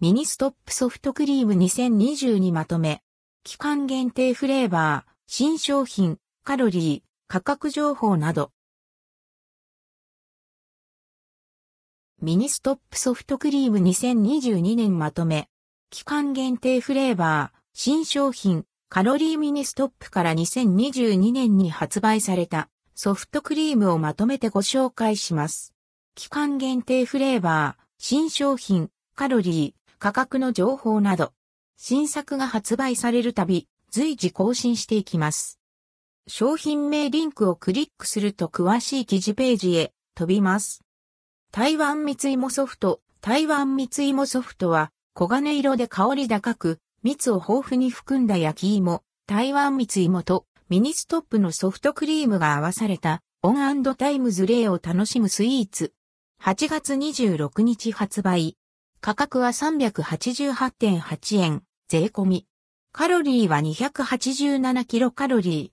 ミニストップソフトクリーム2022年まとめ。期間限定フレーバー、新商品、カロリー、価格情報など。ミニストップソフトクリーム2022年まとめ。期間限定フレーバー、新商品、カロリーミニストップから2022年に発売されたソフトクリームをまとめてご紹介します。期間限定フレーバー、新商品、カロリー、価格の情報など、新作が発売されるたび、随時更新していきます。商品名リンクをクリックすると詳しい記事ページへ飛びます。台湾蜜芋ソフト、台湾蜜芋ソフトは、黄金色で香り高く、蜜を豊富に含んだ焼き芋、台湾蜜芋とミニストップのソフトクリームが合わされたオンタイムズレイを楽しむスイーツ。8月26日発売。価格は388.8円、税込み。カロリーは287キロカロリ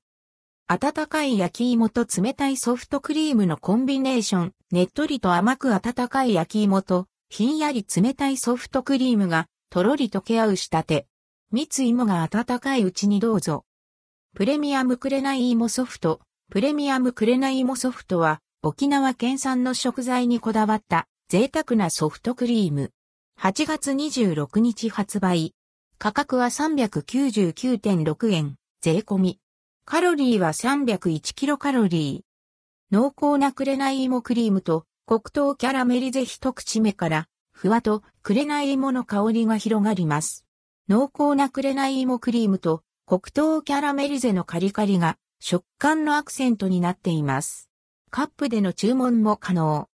ー。温かい焼き芋と冷たいソフトクリームのコンビネーション、ねっとりと甘く温かい焼き芋と、ひんやり冷たいソフトクリームが、とろり溶け合う仕立て。蜜芋が温かいうちにどうぞ。プレミアムくれない芋ソフト。プレミアムくれない芋ソフトは、沖縄県産の食材にこだわった贅沢なソフトクリーム。8月26日発売。価格は399.6円、税込み。カロリーは301キロカロリー。濃厚な紅芋クリームと黒糖キャラメリゼ一口目から、ふわと紅芋の香りが広がります。濃厚な紅芋クリームと黒糖キャラメリゼのカリカリが食感のアクセントになっています。カップでの注文も可能。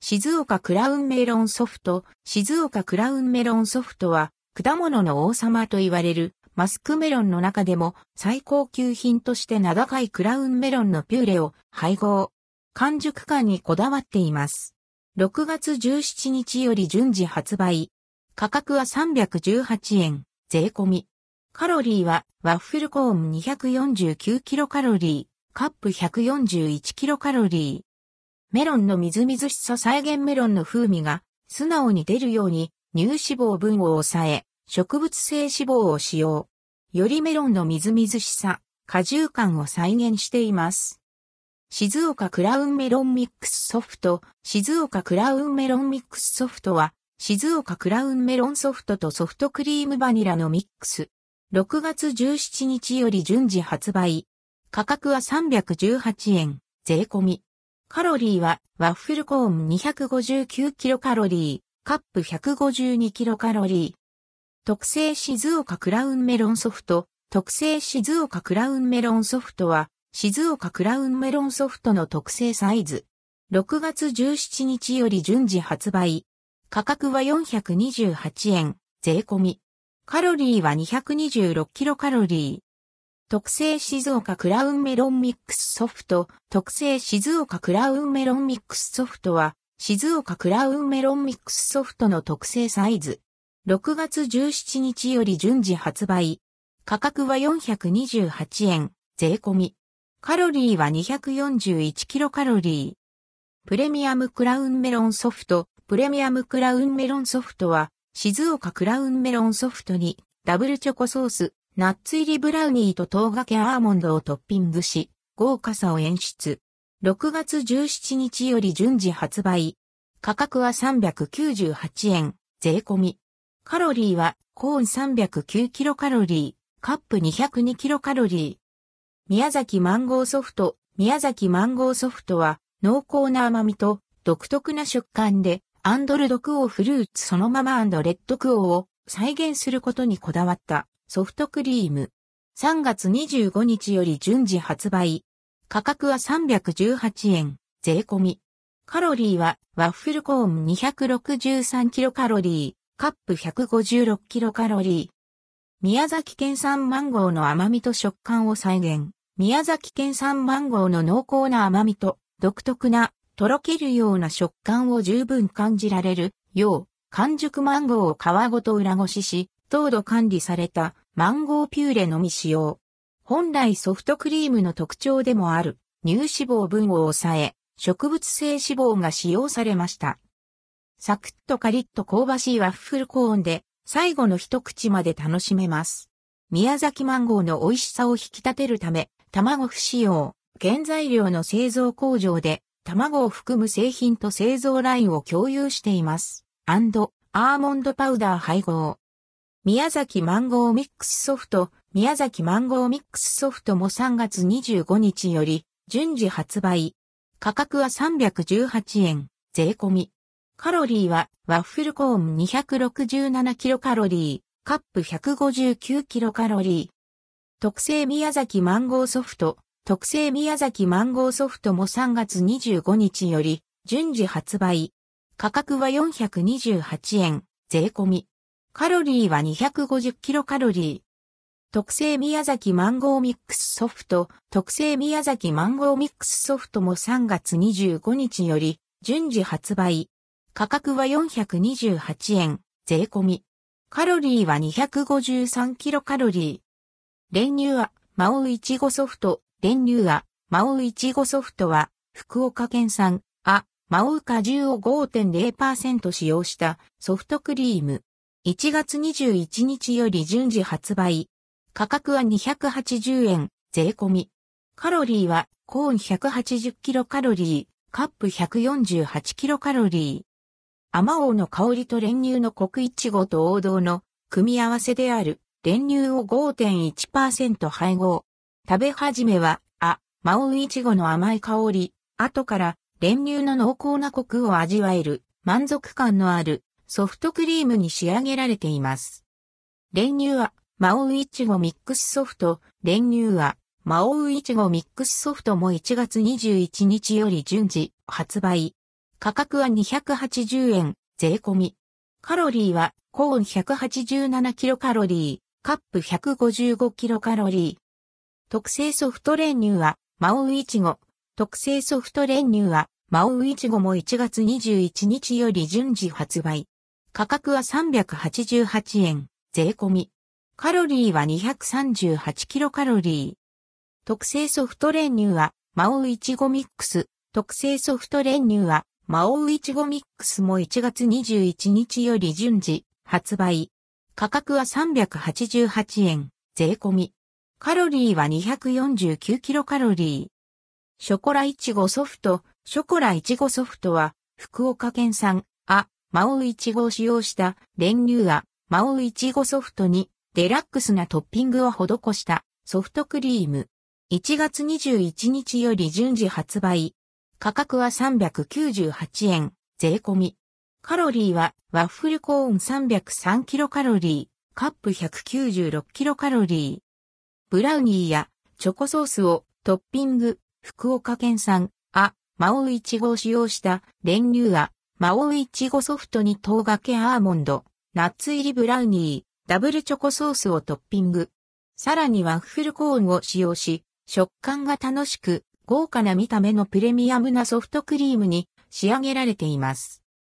静岡クラウンメロンソフト、静岡クラウンメロンソフトは、果物の王様と言われる、マスクメロンの中でも最高級品として名高いクラウンメロンのピューレを配合。完熟感にこだわっています。6月17日より順次発売。価格は318円、税込み。カロリーはワッフルコーン249キロカロリー、カップ141キロカロリー。メロンのみずみずしさ再現メロンの風味が素直に出るように乳脂肪分を抑え、植物性脂肪を使用。よりメロンのみずみずしさ、果汁感を再現しています。静岡クラウンメロンミックスソフト、静岡クラウンメロンミックスソフトは、静岡クラウンメロンソフトとソフトクリームバニラのミックス。6月17日より順次発売。価格は318円、税込み。カロリーはワッフルコーン259キロカロリー、カップ152キロカロリー。特製静岡クラウンメロンソフト、特製静岡クラウンメロンソフトは、静岡クラウンメロンソフトの特製サイズ。6月17日より順次発売。価格は428円、税込み。カロリーは226キロカロリー。特製静岡クラウンメロンミックスソフト、特製静岡クラウンメロンミックスソフトは、静岡クラウンメロンミックスソフトの特製サイズ。6月17日より順次発売。価格は428円、税込み。カロリーは241キロカロリー。プレミアムクラウンメロンソフト、プレミアムクラウンメロンソフトは、静岡クラウンメロンソフトに、ダブルチョコソース、ナッツ入りブラウニーと糖がけアーモンドをトッピングし、豪華さを演出。6月17日より順次発売。価格は398円、税込み。カロリーは、コーン309キロカロリー、カップ202キロカロリー。宮崎マンゴーソフト、宮崎マンゴーソフトは、濃厚な甘みと独特な食感で、アンドルドクオーフルーツそのままレッドクオーを再現することにこだわったソフトクリーム。3月25日より順次発売。価格は318円、税込み。カロリーはワッフルコーン263キロカロリー、カップ156キロカロリー。宮崎県産マンゴーの甘みと食感を再現。宮崎県産マンゴーの濃厚な甘みと独特なとろけるような食感を十分感じられるよう、完熟マンゴーを皮ごと裏ごしし、糖度管理されたマンゴーピューレのみ使用。本来ソフトクリームの特徴でもある乳脂肪分を抑え、植物性脂肪が使用されました。サクッとカリッと香ばしいワッフルコーンで最後の一口まで楽しめます。宮崎マンゴーの美味しさを引き立てるため、卵不使用、原材料の製造工場で卵を含む製品と製造ラインを共有しています。アンド、アーモンドパウダー配合。宮崎マンゴーミックスソフト、宮崎マンゴーミックスソフトも3月25日より順次発売。価格は318円、税込み。カロリーはワッフルコーン267キロカロリー、カップ159キロカロリー。特製宮崎マンゴーソフト、特製宮崎マンゴーソフトも3月25日より順次発売。価格は428円、税込み。カロリーは250キロカロリー。特製宮崎マンゴーミックスソフト、特製宮崎マンゴーミックスソフトも3月25日より順次発売。価格は428円、税込み。カロリーは253キロカロリー。練乳は、マオイチゴソフト、練乳は、マオイチゴソフトは、福岡県産、あ、マオウ果汁を5.0%使用したソフトクリーム。1月21日より順次発売。価格は280円、税込み。カロリーは、コーン180キロカロリー、カップ148キロカロリー。アマオの香りと練乳のコクイチゴと王道の組み合わせである練乳を5.1%配合。食べ始めは、あ、マオイチゴの甘い香り、後から練乳の濃厚なコクを味わえる満足感のあるソフトクリームに仕上げられています。練乳は、マオウイチゴミックスソフト、練乳は、マオウイチゴミックスソフトも1月21日より順次発売。価格は280円、税込み。カロリーは、コーン187キロカロリー、カップ155キロカロリー。特製ソフト練乳は、マオウイチゴ。特製ソフト練乳は、マオウイチゴも1月21日より順次発売。価格は388円、税込み。カロリーは238キロカロリー。特製ソフト練乳は、マオウイチゴミックス。特製ソフト練乳は、マオウイチゴミックスも1月21日より順次発売。価格は388円、税込み。カロリーは249キロカロリー。ショコライチゴソフト、ショコライチゴソフトは、福岡県産、マオウイチゴを使用した練乳は、マオウイチゴソフトにデラックスなトッピングを施したソフトクリーム。1月21日より順次発売。価格は398円、税込み。カロリーはワッフルコーン303キロカロリー、カップ196キロカロリー。ブラウニーやチョコソースをトッピング、福岡県産、あ、マオイチゴを使用した練乳は、魔王いちごソフトに唐掛けアーモンド、ナッツ入りブラウニー、ダブルチョコソースをトッピング。さらにワッフルコーンを使用し、食感が楽しく、豪華な見た目のプレミアムなソフトクリームに仕上げられています。